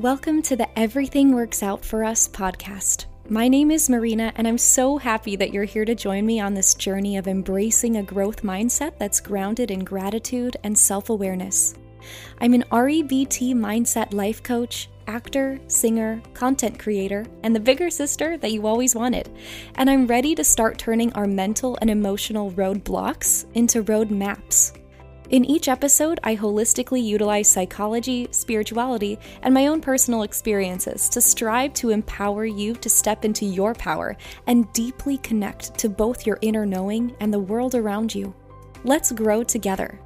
Welcome to the Everything Works Out for Us podcast. My name is Marina, and I'm so happy that you're here to join me on this journey of embracing a growth mindset that's grounded in gratitude and self awareness. I'm an REBT mindset life coach, actor, singer, content creator, and the bigger sister that you always wanted. And I'm ready to start turning our mental and emotional roadblocks into road maps. In each episode, I holistically utilize psychology, spirituality, and my own personal experiences to strive to empower you to step into your power and deeply connect to both your inner knowing and the world around you. Let's grow together.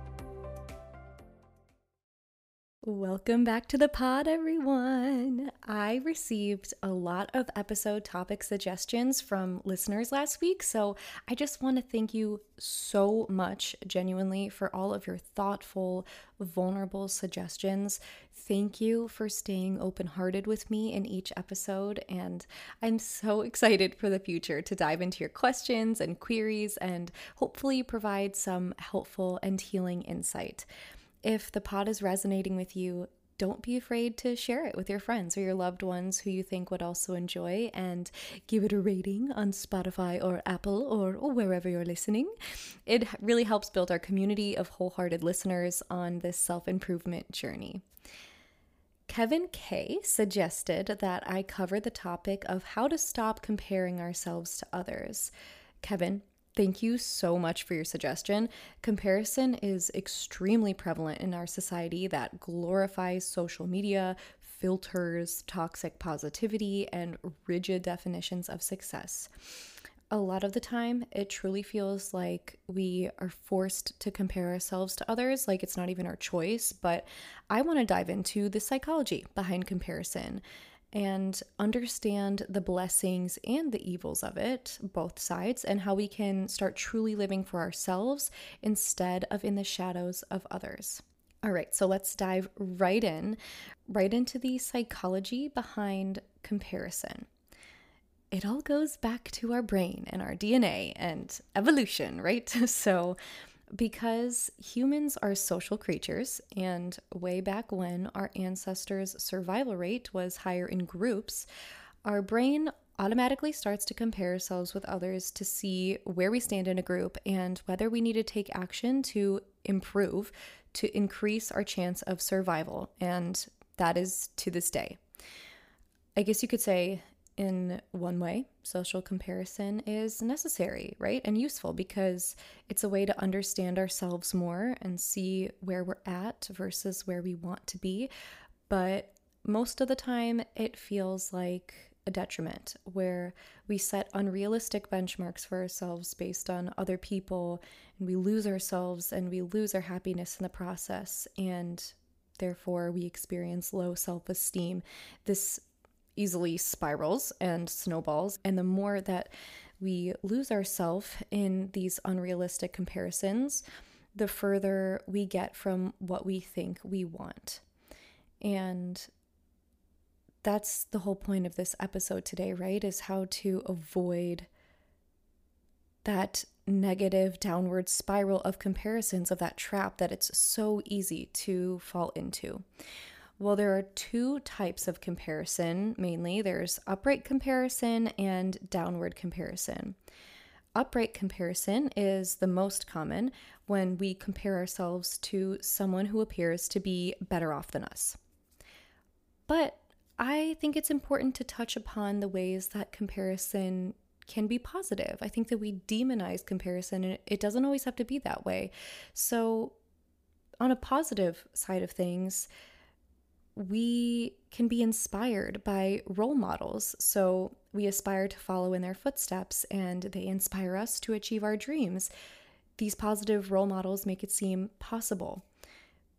Welcome back to the pod, everyone. I received a lot of episode topic suggestions from listeners last week, so I just want to thank you so much, genuinely, for all of your thoughtful, vulnerable suggestions. Thank you for staying open hearted with me in each episode, and I'm so excited for the future to dive into your questions and queries and hopefully provide some helpful and healing insight. If the pod is resonating with you, don't be afraid to share it with your friends or your loved ones who you think would also enjoy and give it a rating on Spotify or Apple or, wherever you're listening. It really helps build our community of wholehearted listeners on this self improvement journey. Kevin K suggested that I cover the topic of how to stop comparing ourselves to others. Kevin, Thank you so much for your suggestion. Comparison is extremely prevalent in our society that glorifies social media, filters toxic positivity, and rigid definitions of success. A lot of the time, it truly feels like we are forced to compare ourselves to others, like it's not even our choice. But I want to dive into the psychology behind comparison and understand the blessings and the evils of it, both sides, and how we can start truly living for ourselves instead of in the shadows of others. All right, so let's dive right in, right into the psychology behind comparison. It all goes back to our brain and our DNA and evolution, right? So, because humans are social creatures, and way back when our ancestors' survival rate was higher in groups, our brain automatically starts to compare ourselves with others to see where we stand in a group and whether we need to take action to improve to increase our chance of survival. And that is to this day. I guess you could say in one way, social comparison is necessary, right? And useful because it's a way to understand ourselves more and see where we're at versus where we want to be. But most of the time, it feels like a detriment where we set unrealistic benchmarks for ourselves based on other people and we lose ourselves and we lose our happiness in the process. And therefore, we experience low self esteem. This easily spirals and snowballs. And the more that we lose ourselves in these unrealistic comparisons, the further we get from what we think we want. And that's the whole point of this episode today, right? Is how to avoid that negative downward spiral of comparisons, of that trap that it's so easy to fall into. Well, there are two types of comparison mainly there's upward comparison and downward comparison. Upward comparison is the most common when we compare ourselves to someone who appears to be better off than us. But I think it's important to touch upon the ways that comparison can be positive. I think that we demonize comparison and it doesn't always have to be that way. So, on a positive side of things, we can be inspired by role models. So we aspire to follow in their footsteps and they inspire us to achieve our dreams. These positive role models make it seem possible.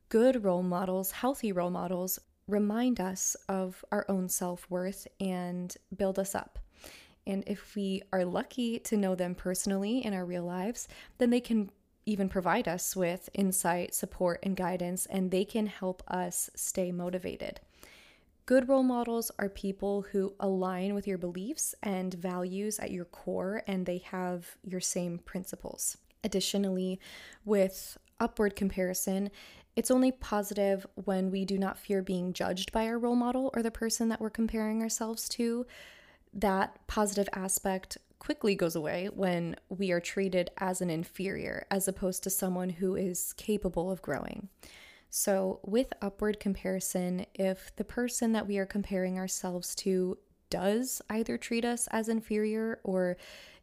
Good role models, healthy role models, remind us of our own self worth and build us up. And if we are lucky to know them personally in our real lives, then they can even provide us with insight, support, and guidance, and they can help us stay motivated. Good role models are people who align with your beliefs and values at your core, and they have your same principles. Additionally, with upward comparison, It's only positive when we do not fear being judged by our role model or the person that we're comparing ourselves to. That positive aspect quickly goes away when we are treated as an inferior as opposed to someone who is capable of growing. So, with upward comparison, if the person that we are comparing ourselves to does either treat us as inferior or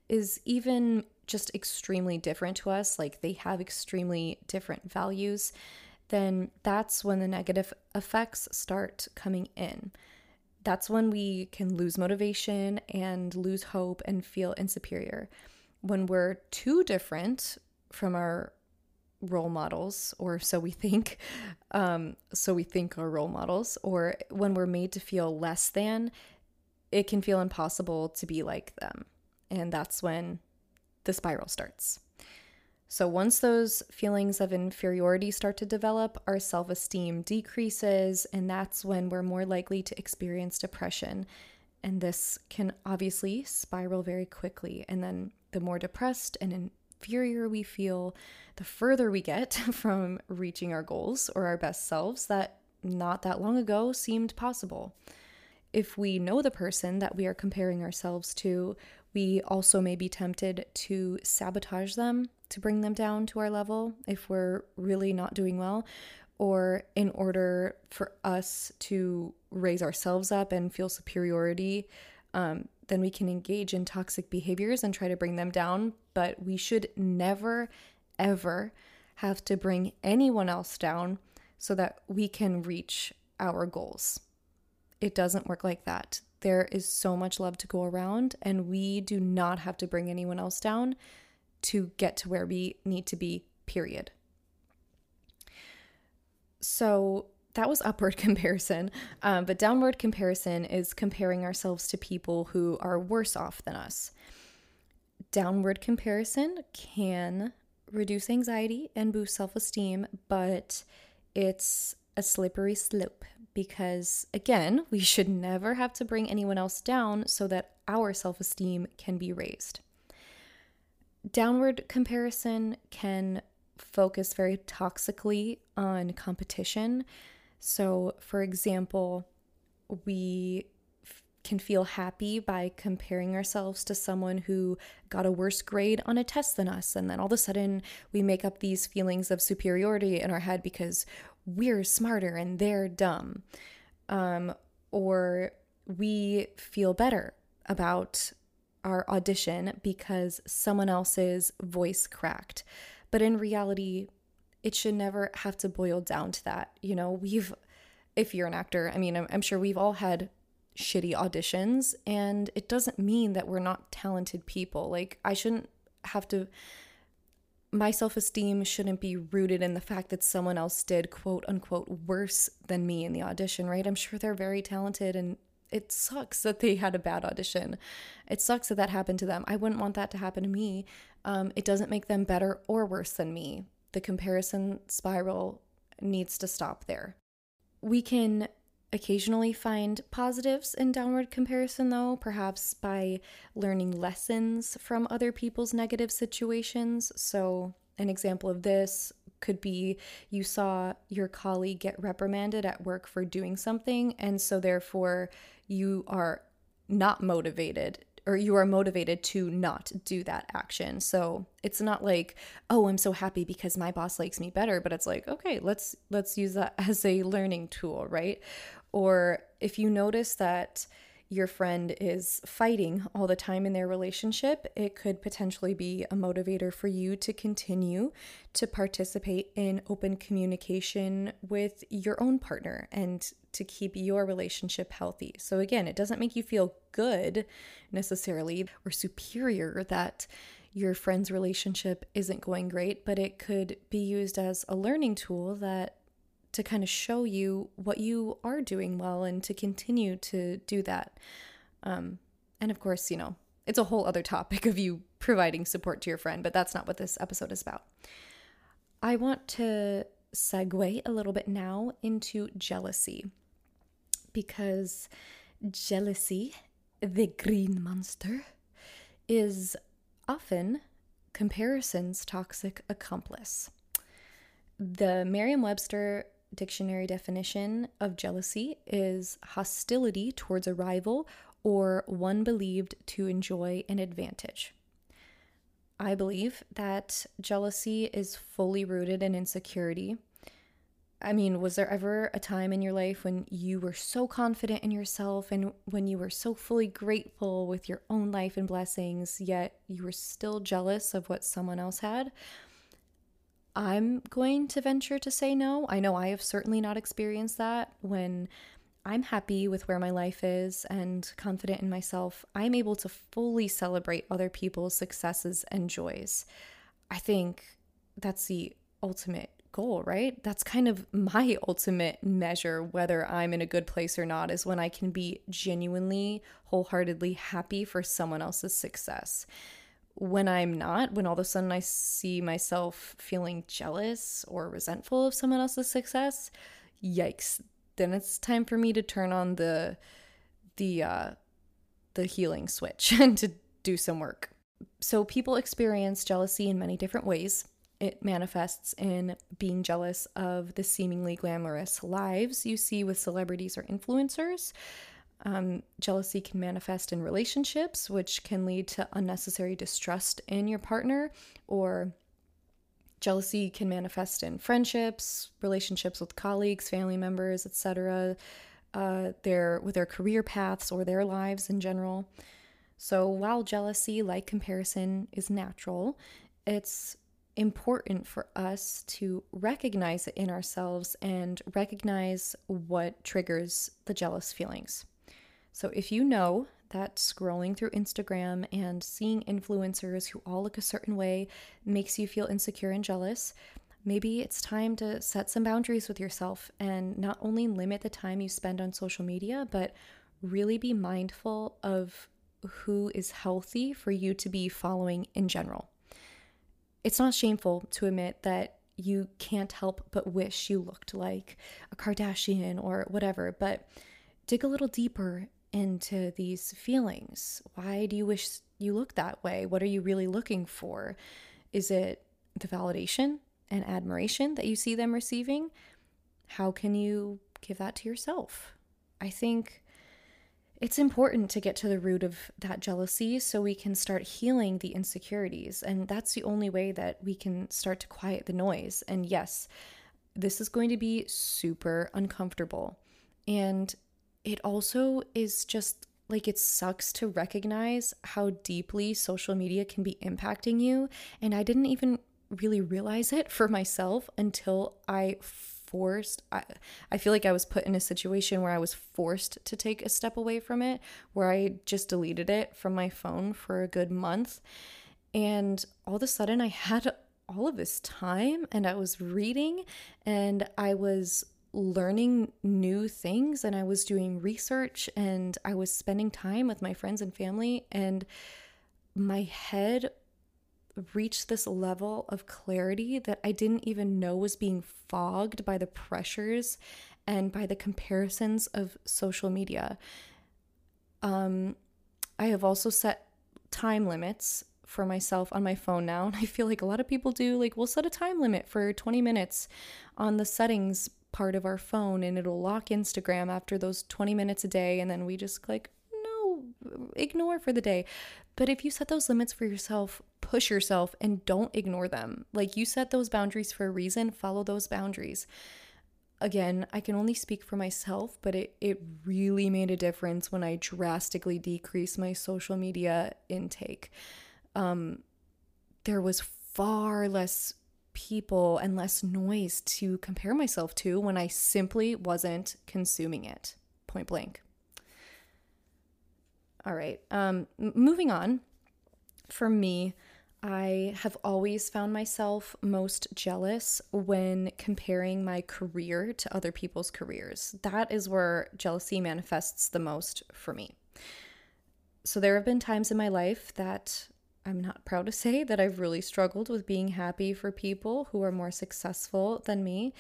is even just extremely different to us, like they have extremely different values, then that's when the negative effects start coming in. That's when we can lose motivation and lose hope and feel insuperior. When we're too different from our role models, or so we think, um, so we think are role models, or when we're made to feel less than, it can feel impossible to be like them. And that's when the spiral starts. So, once those feelings of inferiority start to develop, our self esteem decreases, and that's when we're more likely to experience depression. And this can obviously spiral very quickly. And then, the more depressed and inferior we feel, the further we get from reaching our goals or our best selves that not that long ago seemed possible. If we know the person that we are comparing ourselves to, we also may be tempted to sabotage them to bring them down to our level if we're really not doing well, or in order for us to raise ourselves up and feel superiority, um, then we can engage in toxic behaviors and try to bring them down. But we should never, ever have to bring anyone else down so that we can reach our goals. It doesn't work like that. There is so much love to go around, and we do not have to bring anyone else down to get to where we need to be, period. So that was upward comparison, um, but downward comparison is comparing ourselves to people who are worse off than us. Downward comparison can reduce anxiety and boost self esteem, but it's a slippery slope because, again, we should never have to bring anyone else down so that our self esteem can be raised. Downward comparison can focus very toxically on competition. So, for example, we can feel happy by comparing ourselves to someone who got a worse grade on a test than us. And then all of a sudden, we make up these feelings of superiority in our head because we're smarter and they're dumb. Um, or we feel better about our audition because someone else's voice cracked. But in reality, it should never have to boil down to that. You know, we've, if you're an actor, I mean, I'm, I'm sure we've all had shitty auditions, and it doesn't mean that we're not talented people. Like, I shouldn't have to my self esteem shouldn't be rooted in the fact that someone else did quote unquote worse than me in the audition, right? I'm sure they're very talented and it sucks that they had a bad audition. It sucks that that happened to them. I wouldn't want that to happen to me. Um, it doesn't make them better or worse than me. The comparison spiral needs to stop there. We can occasionally find positives in downward comparison, though, perhaps by learning lessons from other people's negative situations. So, an example of this could be you saw your colleague get reprimanded at work for doing something, and so therefore you are not motivated or you are motivated to not do that action. So it's not like, oh, I'm so happy because my boss likes me better, but it's like, okay, let's let's use that as a learning tool, right? Or if you notice that your friend is fighting all the time in their relationship, it could potentially be a motivator for you to continue to participate in open communication with your own partner and to keep your relationship healthy. So, again, it doesn't make you feel good necessarily or superior that your friend's relationship isn't going great, but it could be used as a learning tool that to kind of show you what you are doing well and to continue to do that. Um, and of course, you know, it's a whole other topic of you providing support to your friend, but that's not what this episode is about. I want to segue a little bit now into jealousy because jealousy, the green monster, is often comparison's toxic accomplice. The Merriam Webster dictionary definition of jealousy is hostility towards a rival or one believed to enjoy an advantage. I believe that jealousy is fully rooted in insecurity. I mean, was there ever a time in your life when you were so confident in yourself and when you were so fully grateful with your own life and blessings, yet you were still jealous of what someone else had? I'm going to venture to say no. I know I have certainly not experienced that when I'm happy with where my life is and confident in myself, I'm able to fully celebrate other people's successes and joys. I think that's the ultimate goal, right? That's kind of my ultimate measure whether I'm in a good place or not is when I can be genuinely, wholeheartedly happy for someone else's success. When I'm not, when all of a sudden I see myself feeling jealous or resentful of someone else's success, yikes, then it's time for me to turn on the the uh the healing switch and to do some work. So people experience jealousy in many different ways. It manifests in being jealous of the seemingly glamorous lives you see with celebrities or influencers. Um, jealousy can manifest in relationships, which can lead to unnecessary distrust in your partner or Jealousy can manifest in friendships, relationships with colleagues, family members, etc., uh, their with their career paths or their lives in general. So while jealousy, like comparison, is natural, it's important for us to recognize it in ourselves and recognize what triggers the jealous feelings. So if you know that scrolling through Instagram and seeing influencers who all look a certain way makes you feel insecure and jealous, maybe it's time to set some boundaries with yourself and not only limit the time you spend on social media, but really be mindful of who is healthy for you to be following in general. It's not shameful to admit that you can't help but wish you looked like a Kardashian or whatever, but dig a little deeper into these feelings? Why do you wish you look that way? What are you really looking for? Is it the validation and admiration that you see them receiving? How can you give that to yourself? I think it's important to get to the root of that jealousy so we can start healing the insecurities. And that's the only way that we can start to quiet the noise. And yes, this is going to be super uncomfortable. And it also is just like it sucks to recognize how deeply social media can be impacting you. And I didn't even really realize it for myself until I forced I, I feel like I was put in a situation where I was forced to take a step away from it, where I just deleted it from my phone for a good month. And all of a sudden I had all of this time and I was reading and I was learning new things and I was doing research and I was spending time with my friends and family and my head reached this level of clarity that I didn't even know was being fogged by the pressures and by the comparisons of social media. Um, I have also set time limits for myself on my phone now, and I feel like a lot of people do. Like, we'll set a time limit for 20 minutes on the settings part of our phone and it'll lock Instagram after those 20 minutes a day and then we just click no ignore for the day. But if you set those limits for yourself, push yourself and don't ignore them. Like you set those boundaries for a reason, follow those boundaries. Again, I can only speak for myself, but it, it really made a difference when I drastically decreased my social media intake. Um, there was far less people and less noise to compare myself to when I simply wasn't consuming it. Point blank. All right. Um, moving on. For me, I have always found myself most jealous when comparing my career to other people's careers. That is where jealousy manifests the most for me. So, there have been times in my life that I'm not proud to say that I've really struggled with being happy for people who are more successful than me,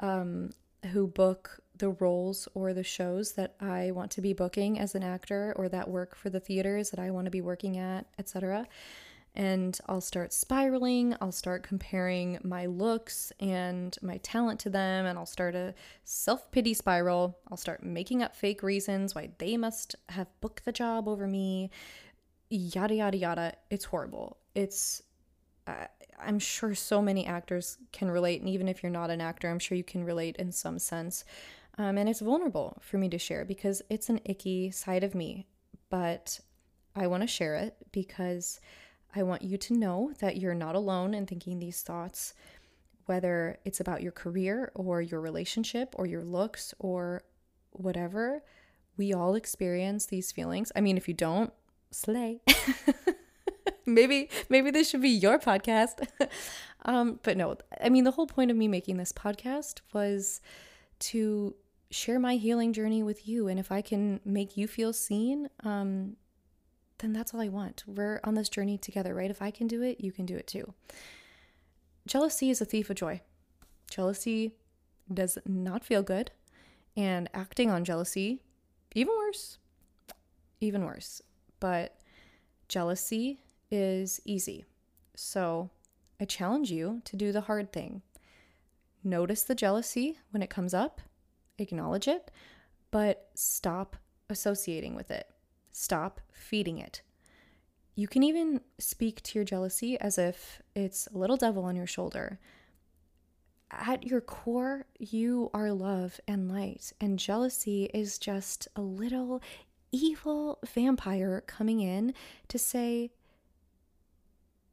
um, who book the roles or the shows that I want to be booking as an actor or that work for the theaters that I want to be working at, etc. and I'll start spiraling. I'll start comparing my looks and my talent to them, and I'll start a self pity spiral. I'll start making up fake reasons why they must have booked the job over me. Yada, yada, yada. It's horrible. It's, uh, I'm sure so many actors can relate. And even if you're not an actor, I'm sure you can relate in some sense. Um, and it's vulnerable for me to share because it's an icky side of me. But I want to share it because I want you to know that you're not alone in thinking these thoughts, whether it's about your career or your relationship or your looks or whatever. We all experience these feelings. I mean, if you don't, slay. maybe maybe this should be your podcast. um, but no, I mean the whole point of me making this podcast was to share my healing journey with you and if I can make you feel seen, um, then that's all I want. We're on this journey together, right? If I can do it, you can do it too. Jealousy is a thief of joy. Jealousy does not feel good, and acting on jealousy, even worse. Even worse. But jealousy is easy. So I challenge you to do the hard thing. Notice the jealousy when it comes up, acknowledge it, but stop associating with it. Stop feeding it. You can even speak to your jealousy as if it's a little devil on your shoulder. At your core, you are love and light, and jealousy is just a little evil vampire coming in to say,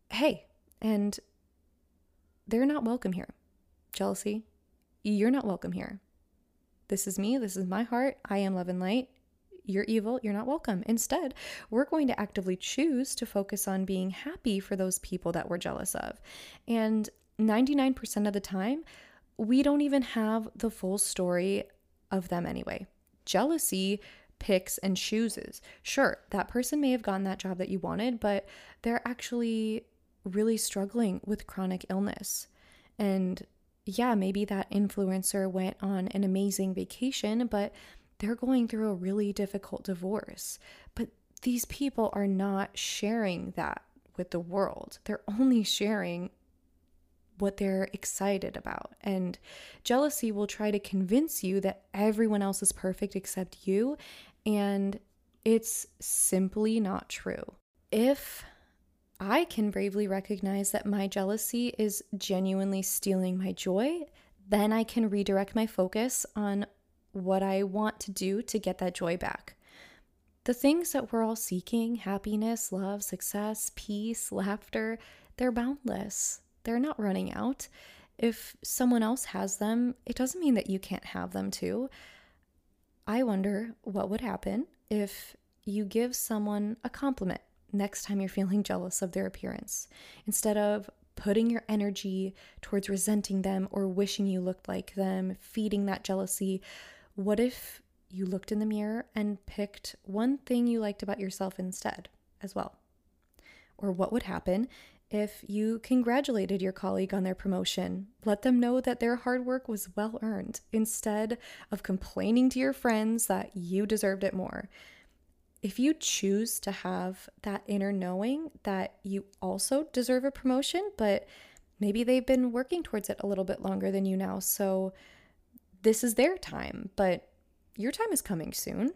hey, and they're not welcome here. Jealousy, you're not welcome here. This is me, this is my heart. I am love and light, you're evil, you're not welcome. Instead, we're going to actively choose to focus on being happy for those people that we're jealous of. And 99% of the time, we don't even have the full story of them anyway. Jealousy picks and chooses. Sure, that person may have gotten that job that you wanted, but they're actually really struggling with chronic illness. And yeah, maybe that influencer went on an amazing vacation, but they're going through a really difficult divorce. But these people are not sharing that with the world. They're only sharing what they're excited about. And jealousy will try to convince you that everyone else is perfect except you. And it's simply not true. If I can bravely recognize that my jealousy is genuinely stealing my joy, then I can redirect my focus on what I want to do to get that joy back. The things that we're all seeking happiness, love, success, peace, laughter they're boundless. They're not running out. If someone else has them, it doesn't mean that you can't have them too. I wonder what would happen if you give someone a compliment next time you're feeling jealous of their appearance. Instead of putting your energy towards resenting them or wishing you looked like them, feeding that jealousy, what if you looked in the mirror and picked one thing you liked about yourself instead as well? Or what would happen if you congratulated your colleague on their promotion? Let them know that their hard work was well earned instead of complaining to your friends that you deserved it more. If you choose to have that inner knowing that you also deserve a promotion, but maybe they've been working towards it a little bit longer than you now, so this is their time, but your time is coming soon.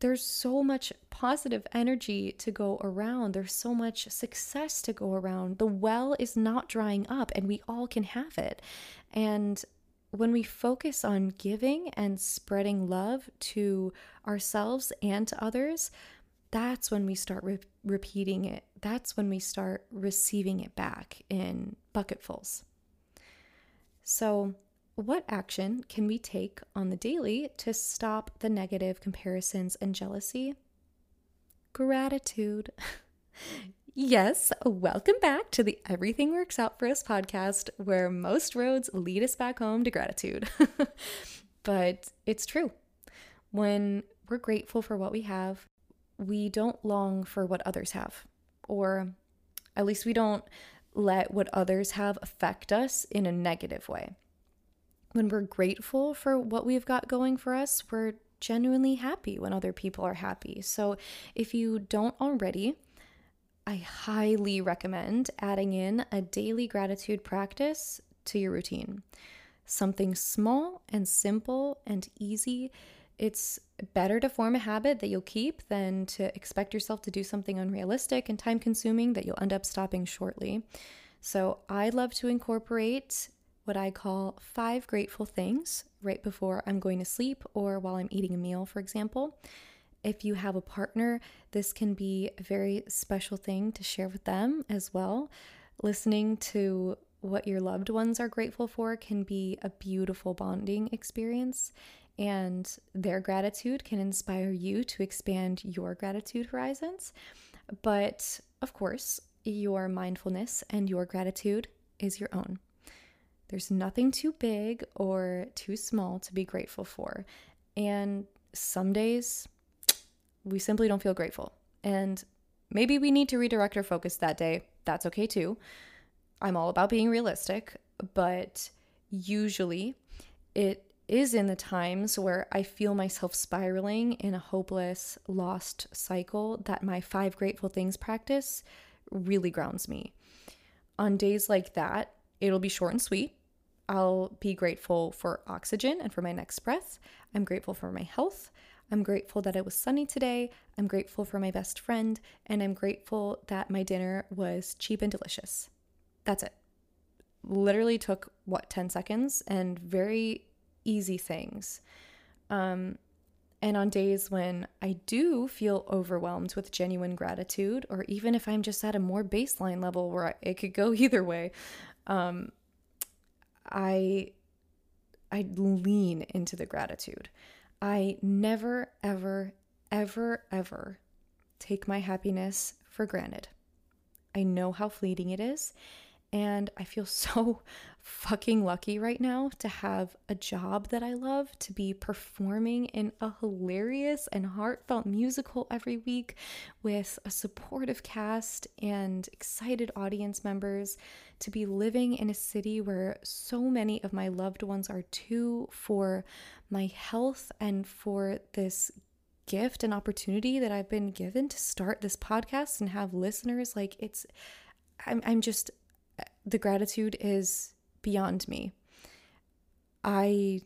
There's so much positive energy to go around. There's so much success to go around. The well is not drying up, and we all can have it. And when we focus on giving and spreading love to ourselves and to others, that's when we start re- repeating it. That's when we start receiving it back in bucketfuls. So, what action can we take on the daily to stop the negative comparisons and jealousy? Gratitude. yes, welcome back to the Everything Works Out for Us podcast, where most roads lead us back home to gratitude. but it's true. When we're grateful for what we have, we don't long for what others have, or at least we don't let what others have affect us in a negative way when we're grateful for what we've got going for us, we're genuinely happy when other people are happy. So if you don't already, I highly recommend adding in a daily gratitude practice to your routine. Something small and simple and easy. It's better to form a habit that you'll keep than to expect yourself to do something unrealistic and time consuming that you'll end up stopping shortly. So, I love to incorporate what I call five grateful things right before I'm going to sleep or while I'm eating a meal, for example. If you have a partner, this can be a very special thing to share with them as well. Listening to what your loved ones are grateful for can be a beautiful bonding experience, and their gratitude can inspire you to expand your gratitude horizons. But of course, your mindfulness and your gratitude is your own. There's nothing too big or too small to be grateful for. And some days we simply don't feel grateful. And maybe we need to redirect our focus that day. That's okay too. I'm all about being realistic, but usually it is in the times where I feel myself spiraling in a hopeless, lost cycle that my five grateful things practice really grounds me. On days like that, it'll be short and sweet. I'll be grateful for oxygen and for my next breath. I'm grateful for my health. I'm grateful that it was sunny today. I'm grateful for my best friend. And I'm grateful that my dinner was cheap and delicious. That's it. Literally took, what, 10 seconds and very easy things. Um, and on days when I do feel overwhelmed with genuine gratitude, or even if I'm just at a more baseline level where it could go either way, um, I I lean into the gratitude. I never, ever, ever, ever take my happiness for granted. I know how fleeting it is. And I feel so fucking lucky right now to have a job that I love, to be performing in a hilarious and heartfelt musical every week with a supportive cast and excited audience members, to be living in a city where so many of my loved ones are too, for my health and for this gift and opportunity that I've been given to start this podcast and have listeners. Like, it's, I'm, I'm just, the gratitude is beyond me. I,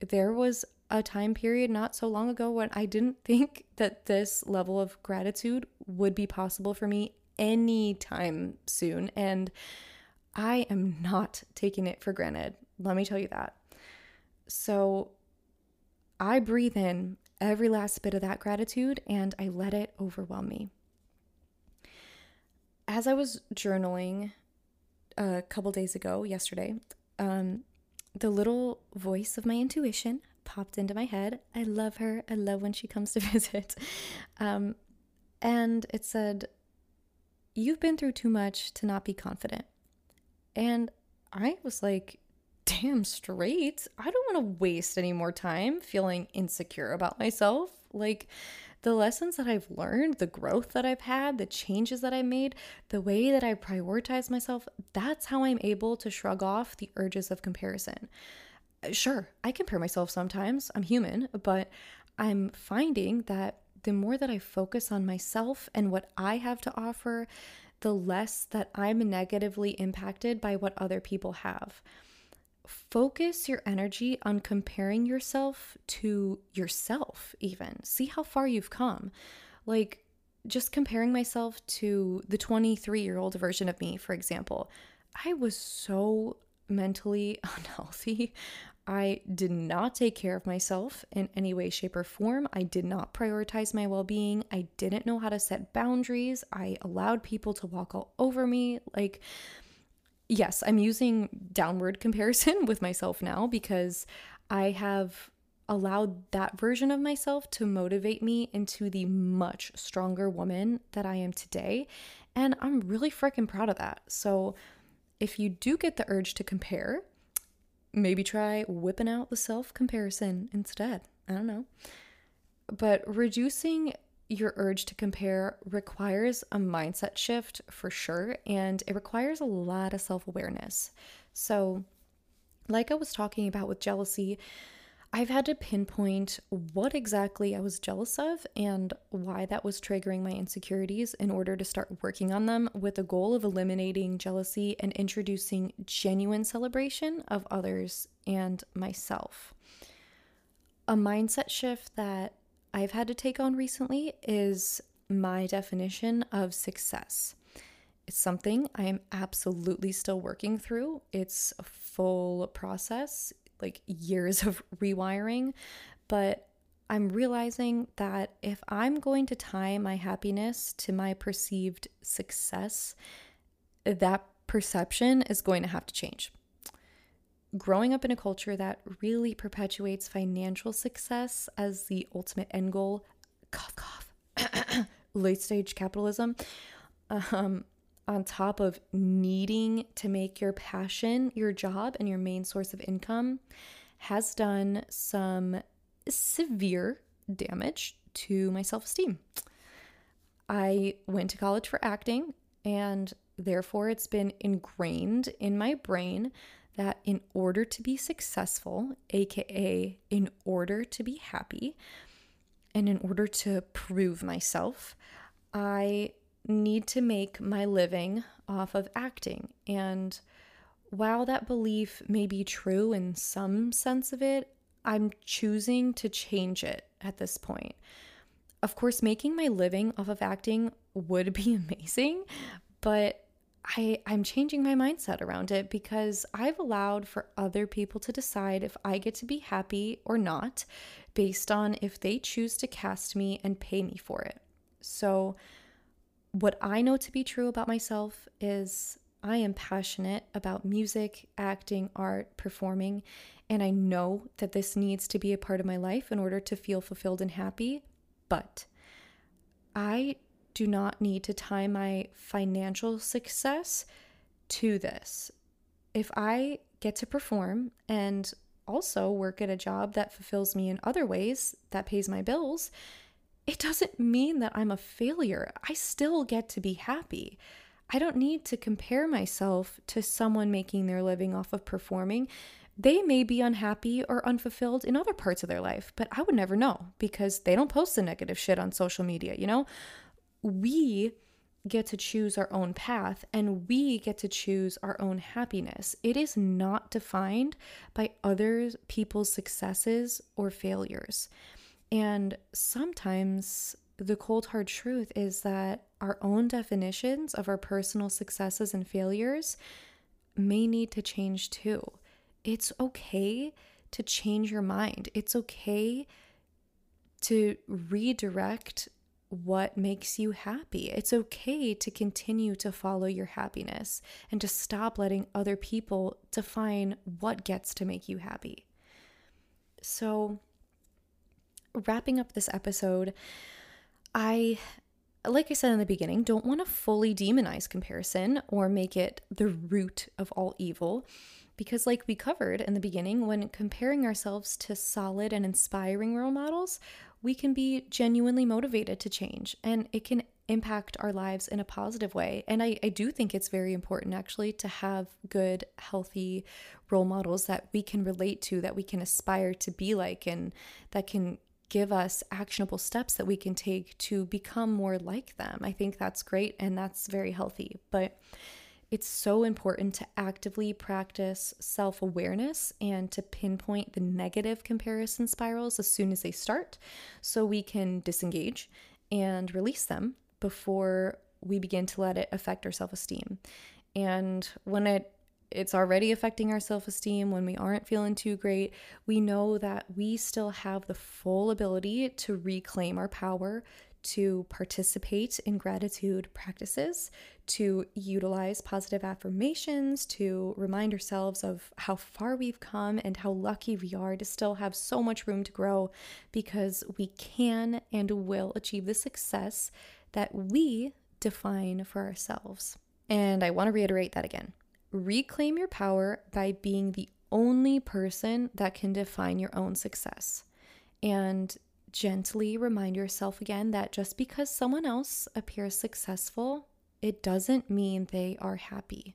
there was a time period not so long ago when I didn't think that this level of gratitude would be possible for me anytime soon. And I am not taking it for granted. Let me tell you that. So I breathe in every last bit of that gratitude and I let it overwhelm me. As I was journaling a couple days ago, yesterday, um, the little voice of my intuition popped into my head. I love her. I love when she comes to visit. Um, and it said, You've been through too much to not be confident. And I was like, damn straight. I don't want to waste any more time feeling insecure about myself. Like, the lessons that I've learned, the growth that I've had, the changes that I made, the way that I prioritize myself, that's how I'm able to shrug off the urges of comparison. Sure, I compare myself sometimes, I'm human, but I'm finding that the more that I focus on myself and what I have to offer, the less that I'm negatively impacted by what other people have focus your energy on comparing yourself to yourself, even. See how far you've come. Like, just comparing myself to the 23 year old version of me, for example, I was so mentally unhealthy. I did not take care of myself in any way, shape, or form. I did not prioritize my well being. I didn't know how to set boundaries. I allowed people to walk all over me. Like, yes, I'm using downward comparison with myself now because I have allowed that version of myself to motivate me into the much stronger woman that I am today. And I'm really freaking proud of that. So, if you do get the urge to compare, maybe try whipping out the self comparison instead. I don't know. But reducing your urge to compare requires a mindset shift for sure, and it requires a lot of self awareness. So, like I was talking about with jealousy, I've had to pinpoint what exactly I was jealous of and why that was triggering my insecurities in order to start working on them with the goal of eliminating jealousy and introducing genuine celebration of others and myself. A mindset shift that I've had to take on recently is my definition of success. It's something I am absolutely still working through. It's a full process, like years of rewiring, but I'm realizing that if I'm going to tie my happiness to my perceived success, that perception is going to have to change. Growing up in a culture that really perpetuates financial success as the ultimate end goal, cough, cough, late stage capitalism, um, on top of needing to make your passion your job and your main source of income, has done some severe damage to my self esteem. I went to college for acting, and therefore it's been ingrained in my brain that in order to be successful, aka in order to be happy, and in order to prove myself, I need to make my living off of acting. And while that belief may be true in some sense of it, I'm choosing to change it at this point. Of course, making my living off of acting would be amazing, but I, I'm changing my mindset around it because I've allowed for other people to decide if I get to be happy or not based on if they choose to cast me and pay me for it. So, what I know to be true about myself is I am passionate about music, acting, art, performing, and I know that this needs to be a part of my life in order to feel fulfilled and happy. But I do not need to tie my financial success to this. If I get to perform and also work at a job that fulfills me in other ways, that pays my bills, it doesn't mean that I'm a failure. I still get to be happy. I don't need to compare myself to someone making their living off of performing. They may be unhappy or unfulfilled in other parts of their life, but I would never know because they don't post the negative shit on social media, you know? We get to choose our own path and we get to choose our own happiness. It is not defined by other people's successes or failures. And sometimes the cold hard truth is that our own definitions of our personal successes and failures may need to change too. It's okay to change your mind. It's okay to redirect what makes you happy. It's okay to continue to follow your happiness and to stop letting other people define what gets to make you happy. So, wrapping up this episode, I, like I said in the beginning, don't want to fully demonize comparison or make it the root of all evil. Because, like we covered in the beginning, when comparing ourselves to solid and inspiring role models, we can be genuinely motivated to change and it can impact our lives in a positive way. And I, I do think it's very important actually to have good, healthy role models that we can relate to, that we can aspire to be like, and that can give us actionable steps that we can take to become more like them. I think that's great and that's very healthy. But it's so important to actively practice self awareness and to pinpoint the negative comparison spirals as soon as they start so we can disengage and release them before we begin to let it affect our self esteem. And when it it's already affecting our self esteem, when we aren't feeling too great, we know that we still have the full ability to reclaim our power, to participate in gratitude practices, to utilize positive affirmations, to remind ourselves of how far we've come and how lucky we are to still have so much room to grow because we can and will achieve the success that we define for ourselves. And I want to reiterate that again reclaim your power by being the only person that can define your own success. And gently remind yourself again that just because someone else appears successful, it doesn't mean they are happy.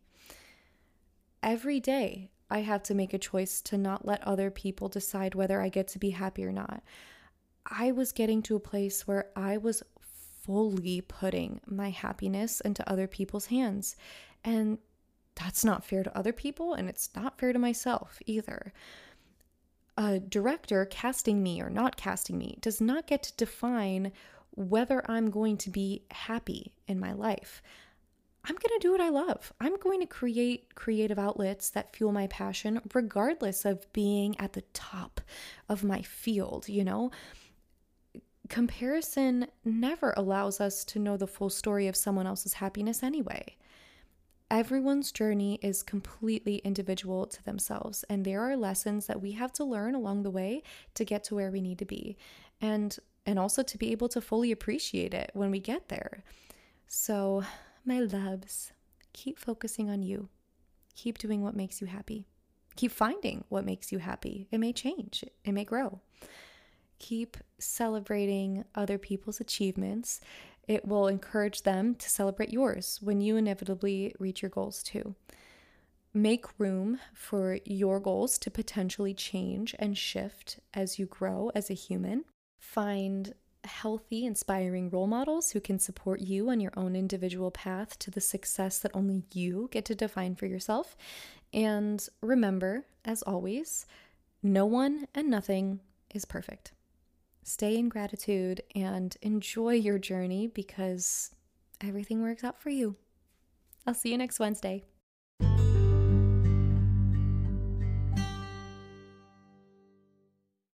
Every day, I have to make a choice to not let other people decide whether I get to be happy or not. I was getting to a place where I was fully putting my happiness into other people's hands. And that's not fair to other people, and it's not fair to myself either. A director casting me or not casting me does not get to define whether I'm going to be happy in my life. I'm going to do what I love. I'm going to create creative outlets that fuel my passion, regardless of being at the top of my field, you know? Comparison never allows us to know the full story of someone else's happiness anyway. Everyone's journey is completely individual to themselves, and there are lessons that we have to learn along the way to get to where we need to be. And and also to be able to fully appreciate it when we get there. So, my loves, keep focusing on you. Keep doing what makes you happy. Keep finding what makes you happy. It may change, it may grow. Keep celebrating other people's achievements. It will encourage them to celebrate yours when you inevitably reach your goals too. Make room for your goals to potentially change and shift as you grow as a human. Find healthy, inspiring role models who can support you on your own individual path to the success that only you get to define for yourself. And remember, as always, no one and nothing is perfect. Stay in gratitude and enjoy your journey because everything works out for you. I'll see you next Wednesday.